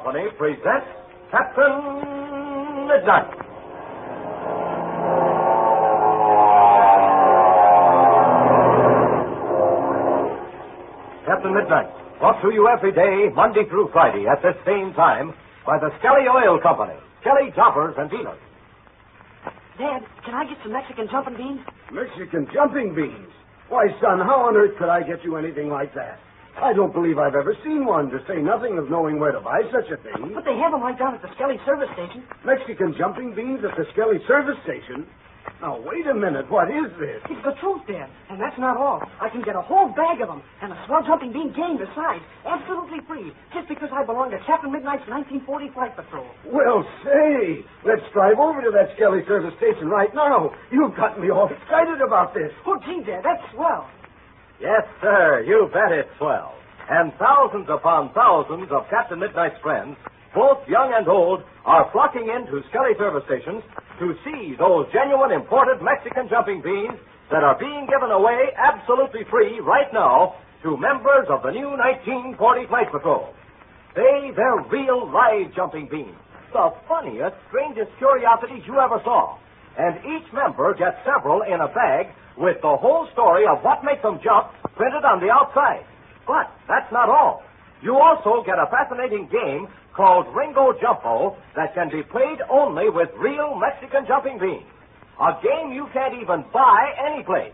The Skelly Company presents Captain Midnight. Captain Midnight, brought to you every day, Monday through Friday, at this same time, by the Skelly Oil Company, Skelly Jobbers and Dealers. Dad, can I get some Mexican jumping beans? Mexican jumping beans? Why, son, how on earth could I get you anything like that? I don't believe I've ever seen one, to say nothing of knowing where to buy such a thing. But they have them right down at the Skelly service station. Mexican jumping beans at the Skelly service station? Now, wait a minute. What is this? It's the truth, Dad. And that's not all. I can get a whole bag of them and a swell jumping bean game besides, absolutely free, just because I belong to Captain Midnight's 1940 Flight Patrol. Well, say, let's drive over to that Skelly service station right now. You've got me all excited about this. Oh, gee, Dad, that's swell. Yes, sir, you bet it's swell. And thousands upon thousands of Captain Midnight's friends, both young and old, are flocking into Skelly service stations to see those genuine imported Mexican jumping beans that are being given away absolutely free right now to members of the new 1940 Flight Patrol. They, they're real live jumping beans. The funniest, strangest curiosities you ever saw. And each member gets several in a bag with the whole story of what makes them jump printed on the outside. But that's not all. You also get a fascinating game called Ringo Jumpo that can be played only with real Mexican jumping beans. A game you can't even buy anyplace.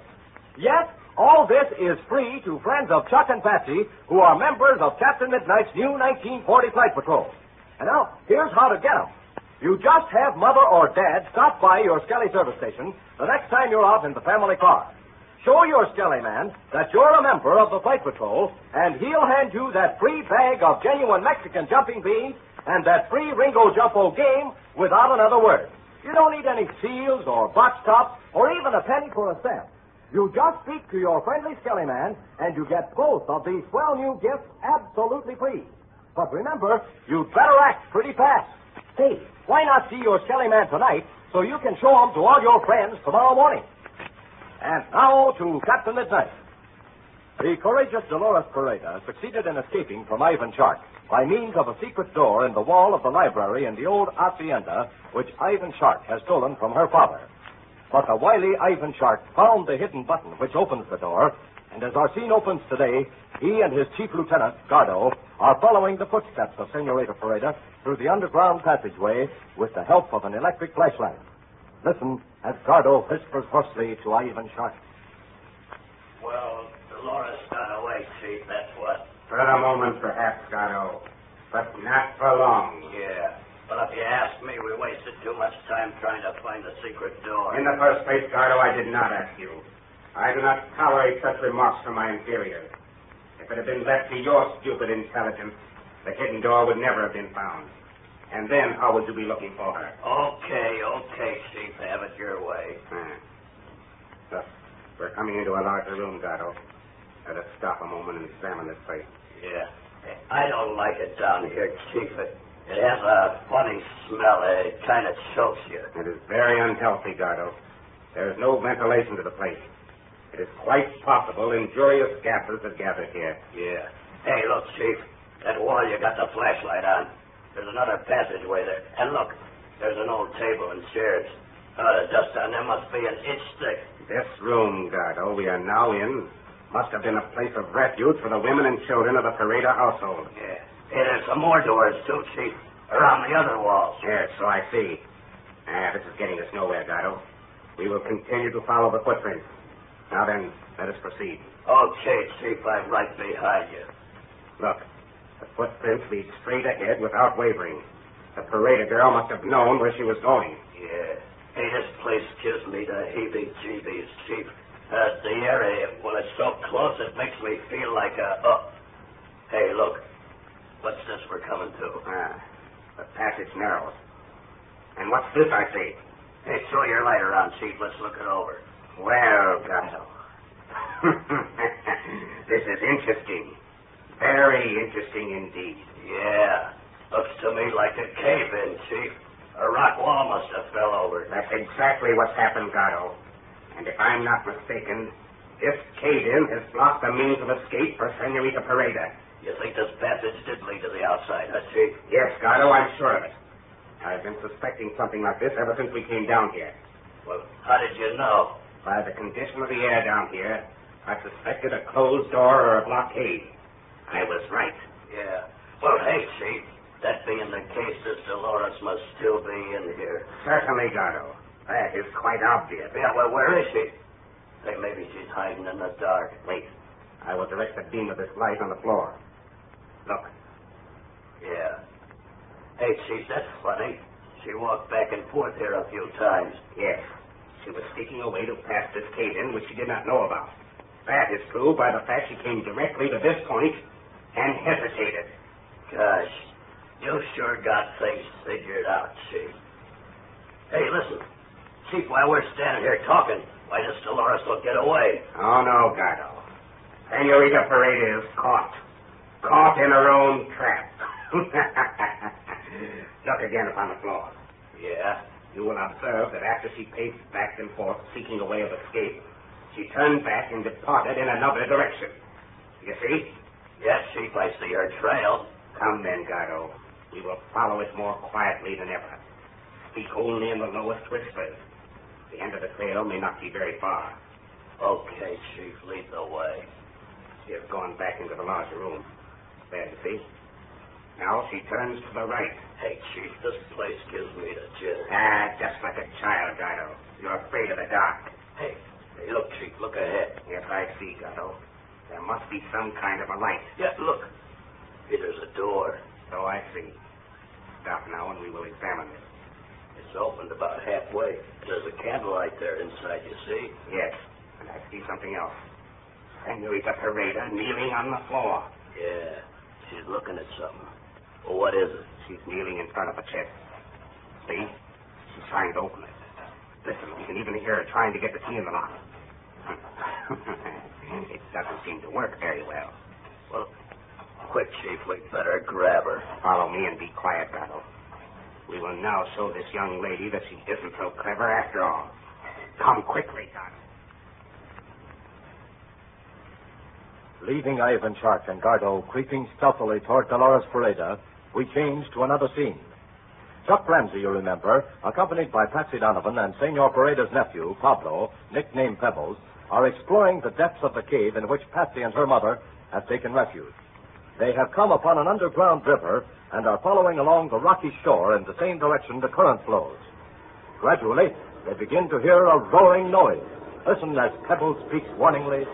Yet, all this is free to friends of Chuck and Patsy who are members of Captain Midnight's new 1940 Flight Patrol. And now, here's how to get them. You just have Mother or Dad stop by your Skelly service station the next time you're out in the family car. Show your Skelly man that you're a member of the Flight Patrol, and he'll hand you that free bag of genuine Mexican jumping beans and that free Ringo Jumpo game without another word. You don't need any seals or box tops or even a penny for a cent. You just speak to your friendly Skelly man, and you get both of these swell new gifts absolutely free. But remember, you'd better act pretty fast. Hey, why not see your Skelly man tonight so you can show him to all your friends tomorrow morning? And now to Captain Midnight. The courageous Dolores Pareda succeeded in escaping from Ivan Shark by means of a secret door in the wall of the library in the old hacienda which Ivan Shark has stolen from her father. But the wily Ivan Shark found the hidden button which opens the door, and as our scene opens today, he and his chief lieutenant, Gardo, are following the footsteps of Senorita Pareda through the underground passageway with the help of an electric flashlight. Listen as Gardo whispers hoarsely to Ivan Shark. Well, Dolores got away, Chief, that's what. For a moment, perhaps, Gardo. But not for long. Yeah. But if you ask me, we wasted too much time trying to find the secret door. In the first place, Gardo, I did not ask you. I do not tolerate such remarks from my inferiors. If it had been left to your stupid intelligence, the hidden door would never have been found. And then how would you be looking for her? Okay, okay, Chief, have it your way. Ah. Look, we're coming into a larger room, Gardo. Let us stop a moment and examine this place. Yeah. I don't like it down here, Chief. It, it has a funny smell. It kind of chokes you. It is very unhealthy, Gardo. There is no ventilation to the place. It is quite possible injurious gases have gathered here. Yeah. Hey, look, Chief. That wall you got the flashlight on. There's another passageway there. And look, there's an old table and chairs. Oh, the dust on them must be an inch thick. This room, Gardo, we are now in, must have been a place of refuge for the women and children of the Pareda household. Yeah. Hey, there's some more doors, too, Chief, around the other walls. Yes, so I see. Ah, this is getting us nowhere, Gardo. We will continue to follow the footprints. Now then, let us proceed. Okay, Chief, I'm right behind you. Look, the footprints lead straight ahead without wavering. The Pareda girl must have known where she was going. Yeah. Hey, this place gives me the heebie-jeebies, Chief. Uh, the area, well, it's so close it makes me feel like a... Oh. Hey, look. What's this we're coming to? Ah, the passage narrows. And what's this I see? Hey, throw your light around, Chief. Let's look it over. Well, Gardo. this is interesting. Very interesting indeed. Yeah. Looks to me like a cave-in, Chief. A rock wall must have fell over. That's exactly what's happened, Gardo. And if I'm not mistaken, this cave-in has blocked the means of escape for Senorita Pareda. You think this passage did lead to the outside, huh, Chief? Yes, Gardo, I'm sure of it. I've been suspecting something like this ever since we came down here. Well, how did you know? By the condition of the air down here, I suspected a closed door or a blockade. I was right. Yeah. Well, hey, Chief. That being the case, this Dolores must still be in here. Certainly, Gardo. That is quite obvious. Yeah, well, where is she? Hey, maybe she's hiding in the dark. Wait. I will direct the beam of this light on the floor. Look. Yeah. Hey, Chief, that's funny. She walked back and forth here a few times. Yes. She was seeking a way to pass this cave-in which she did not know about. That is proved by the fact she came directly to this point and hesitated. Gosh, you sure got things figured out, Chief. Hey, listen. Chief, while we're standing here talking, why does Dolores look get away? Oh, no, Gardo. Senorita Pareda is caught. Caught in her own trap. Look again upon the floor. Yeah? You will observe that after she paced back and forth, seeking a way of escape, she turned back and departed in another direction. You see? Yes, Chief, I see her trail. Come then, Gardo. We will follow it more quietly than ever. Speak only in the lowest whispers. The end of the trail may not be very far. Okay, Chief, lead the way. She has gone back into the large room. There, you see? Now she turns to the right. Hey, Chief, this place gives me the chills. Ah, just like a child, Gardo. You're afraid of the dark. Hey, hey, look, Chief, look ahead. Yes, I see, Gardo. There must be some kind of a light. Yeah, look. Hey, there's a door. So I see. Stop now and we will examine it. It's opened about halfway. There's a candlelight there inside, you see? Yes, and I see something else. Senorita Pareda kneeling on the floor. Yeah, she's looking at something. Well, what is it? She's kneeling in front of a chest. See? She's trying to open it. Listen, you can even hear her trying to get the key in the lock. it doesn't seem to work very well. Well, quick, Chief. We better grab her. Follow me and be quiet, Gardo. We will now show this young lady that she isn't so clever after all. Come quickly, Gardo. Leaving Ivan Shark and Gardo creeping stealthily toward Dolores Pareda, we change to another scene. Chuck Ramsey, you remember, accompanied by Patsy Donovan and Senor Pareda's nephew, Pablo, nicknamed Pebbles, are exploring the depths of the cave in which Patsy and her mother have taken refuge. They have come upon an underground river and are following along the rocky shore in the same direction the current flows. Gradually, they begin to hear a roaring noise. Listen as Pebbles speaks warningly.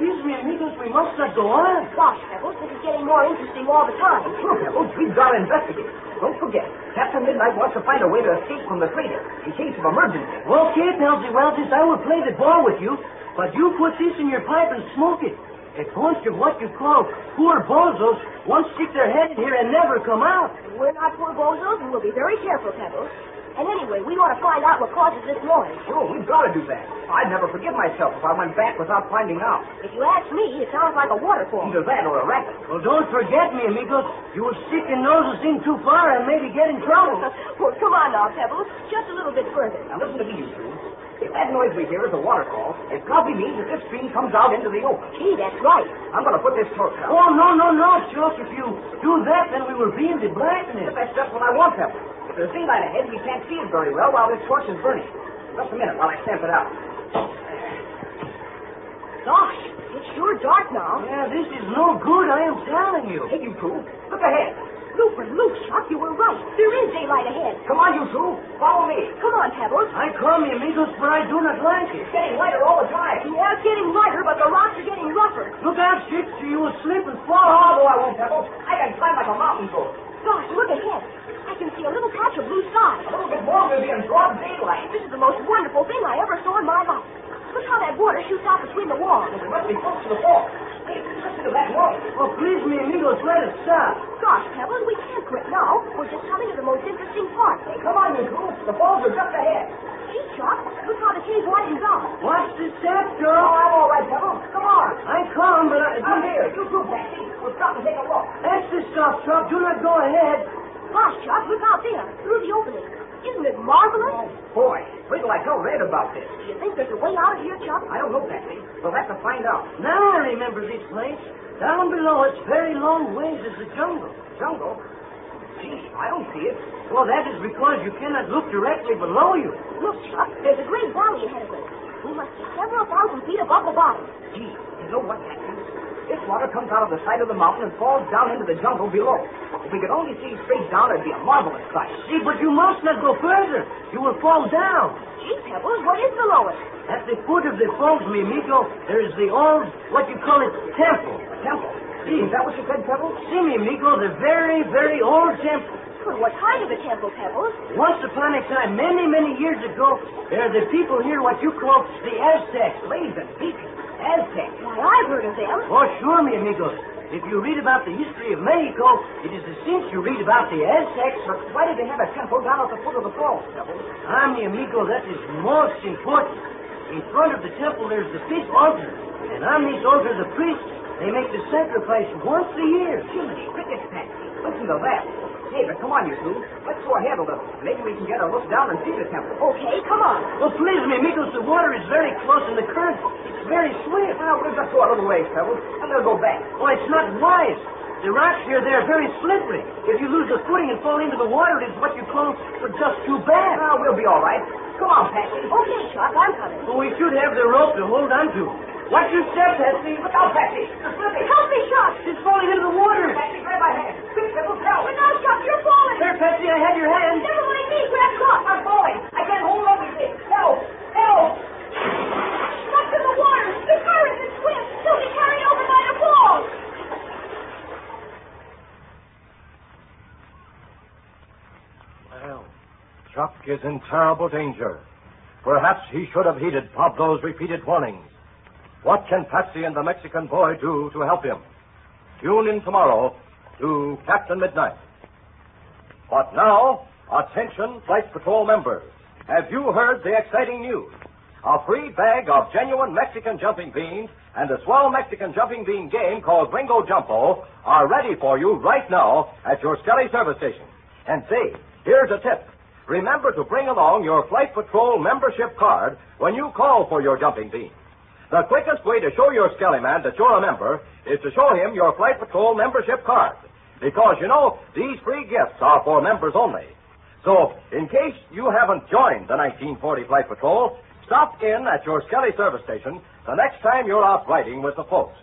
Excuse me, amigos, we must not go on. Gosh, Pebbles, this is getting more interesting all the time. Sure, Pebbles, we've got to investigate. Don't forget, Captain Midnight wants to find a way to escape from the freighter in case of emergency. Okay, Pelsy Welches, I will play the ball with you, but you put this in your pipe and smoke it. A bunch of what you call poor bozos won't stick their head in here and never come out. We're not poor bozos, and we'll be very careful, Pebbles. And anyway, we want to find out what causes this noise. Sure, we've got to do that. I'd never forgive myself if I went back without finding out. If you ask me, it sounds like a waterfall. Either that or a racket. Well, don't forget me, amigos. You will stick your noses in too far and maybe get in trouble. well, come on now, Pebbles. Just a little bit further. Now listen to me, you two. If that noise we hear is a waterfall, it probably means that this stream comes out into the open. Gee, that's right. I'm going to put this torch out. Oh, no, no, no, Chuck. If you do that, then we will be in the blackness. But that's just what I want, Pebble. There's daylight ahead, we can't see it very well while this torch is burning. Just a minute while I stamp it out. Gosh, it's sure dark now. Yeah, this is no good, I am telling you. Hey, you two, look ahead. Looper, Luke, Chuck, you were right. There is daylight ahead. Come on, you two. Follow me. Come on, Pebbles. I come, amigos, but I do not like it. It's getting lighter all the time. Yeah, it's getting lighter, but the rocks are getting rougher. Look out, Chick, you will slip and Oh, fall. no, I won't, Pebbles. I can climb like a mountain goat. Gosh, look ahead. I can see a little patch of blue sky. A little bit more, we'll be in broad daylight. This is the most wonderful thing I ever saw in my life. Look how that water shoots out between the walls. We must be close to the fall. Hey, listen to that noise. Oh, please me, amigos, let us stop. Gosh, Pebbles, we can't quit now. We're just coming to the most interesting part. Hey, come on, you two. The falls are just ahead. Gee, Chuck, look how the cave widens out. Watch the step, Oh, I'm all right, Pebbles. Come on. I come, but I... Come here. You two, Patsy. We'll stop and take a look. That's the stuff, Chuck. Do not go ahead. Gosh, Chuck, look out there, through the opening. Isn't it marvelous? Oh, boy, wait till I tell Red about this. Do you think there's a way out of here, Chuck? I don't know, Patsy. We'll have to find out. Now I remember this place. Down below, it's very long ways is the jungle. Jungle? Gee, I don't see it. Well, that is because you cannot look directly below you. Look, Chuck, there's a great valley ahead of us. We must be several thousand feet above the bottom. Gee, you know what that is? This water comes out of the side of the mountain and falls down into the jungle below. If we could only see straight down, it'd be a marvelous sight. See, but you must not go further. You will fall down. Gee, Pebbles, what is the lowest? At the foot of the falls, mi amigo, there is the old, what you call it, temple. Temple. Gee, is that what you said, Pebbles? See, mi amigo, the very, very old temple. But what kind of a temple, Pebbles? Once upon a time, many, many years ago, there are the people here what you call the Aztecs. Blazing beacon. Aztecs. Why, I've heard of them. Oh, sure, mi amigos. If you read about the history of Mexico, it is the since you read about the Aztecs. But why did they have a temple down at the foot of the falls, Pebbles? Ah, mi amigo, that is most important. In front of the temple, there's the big altar. And on this altar, the priests, they make the sacrifice once a year. Jiminy cricket Patsy. Listen to that. Hey, but come on, you two. Let's go ahead a little. Maybe we can get a look down and see the temple. Okay, come on. Well, please, mi amigos, the water is very close and the current is very swift. Well, we'll just go a little ways, Pebbles, and then go back. Oh, it's not wise. The rocks here, they're very slippery. If you lose the footing and fall into the water, it is what you call for just too bad. Well, we'll be all right. Come on, Patsy. Okay, Chuck, I'm coming. But we should have the rope to hold on to. Watch your step, Patsy. Look out, Patsy. You're slipping. Help me, Chuck. She's falling into the water. Patsy, grab my hand. Quick, Pebbles, help. But now, Chuck, you're falling. There, Patsy, I have your hand. Never mind me. Grab Chuck. I'm falling. I can't hold on to this. Help. Help. Chuck's in the water. The current is swift. He'll be carried over by the falls. Well, Chuck is in terrible danger. Perhaps he should have heeded Pablo's repeated warnings. What can Patsy and the Mexican boy do to help him? Tune in tomorrow to Captain Midnight. But now, attention, Flight Patrol members. Have you heard the exciting news? A free bag of genuine Mexican jumping beans and a swell Mexican jumping bean game called Ringo Jumpo are ready for you right now at your Skelly service station. And say, here's a tip. Remember to bring along your Flight Patrol membership card when you call for your jumping bean. The quickest way to show your Skelly man that you're a member is to show him your Flight Patrol membership card. Because, you know, these free gifts are for members only. So, in case you haven't joined the 1940 Flight Patrol, stop in at your Skelly service station the next time you're out riding with the folks.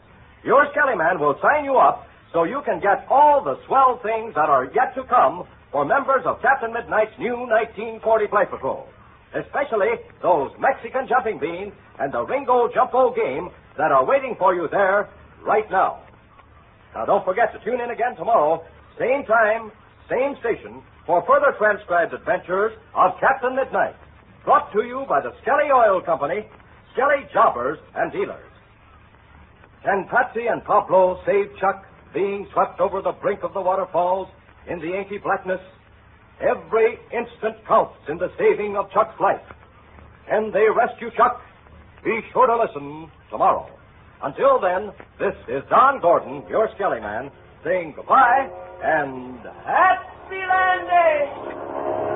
Your Skelly man will sign you up so you can get all the swell things that are yet to come for members of Captain Midnight's new 1940 Flight Patrol. Especially those Mexican jumping beans and the Ringo Jumpo game that are waiting for you there right now. Now, don't forget to tune in again tomorrow, same time, same station, for further transcribed adventures of Captain Midnight. Brought to you by the Skelly Oil Company, Skelly Jobbers and Dealers. Can Patsy and Pablo save Chuck being swept over the brink of the waterfalls in the inky blackness? Every instant counts in the saving of Chuck's life. Can they rescue Chuck? Be sure to listen tomorrow. Until then, this is Don Gordon, your Skelly Man, saying goodbye and happy landing!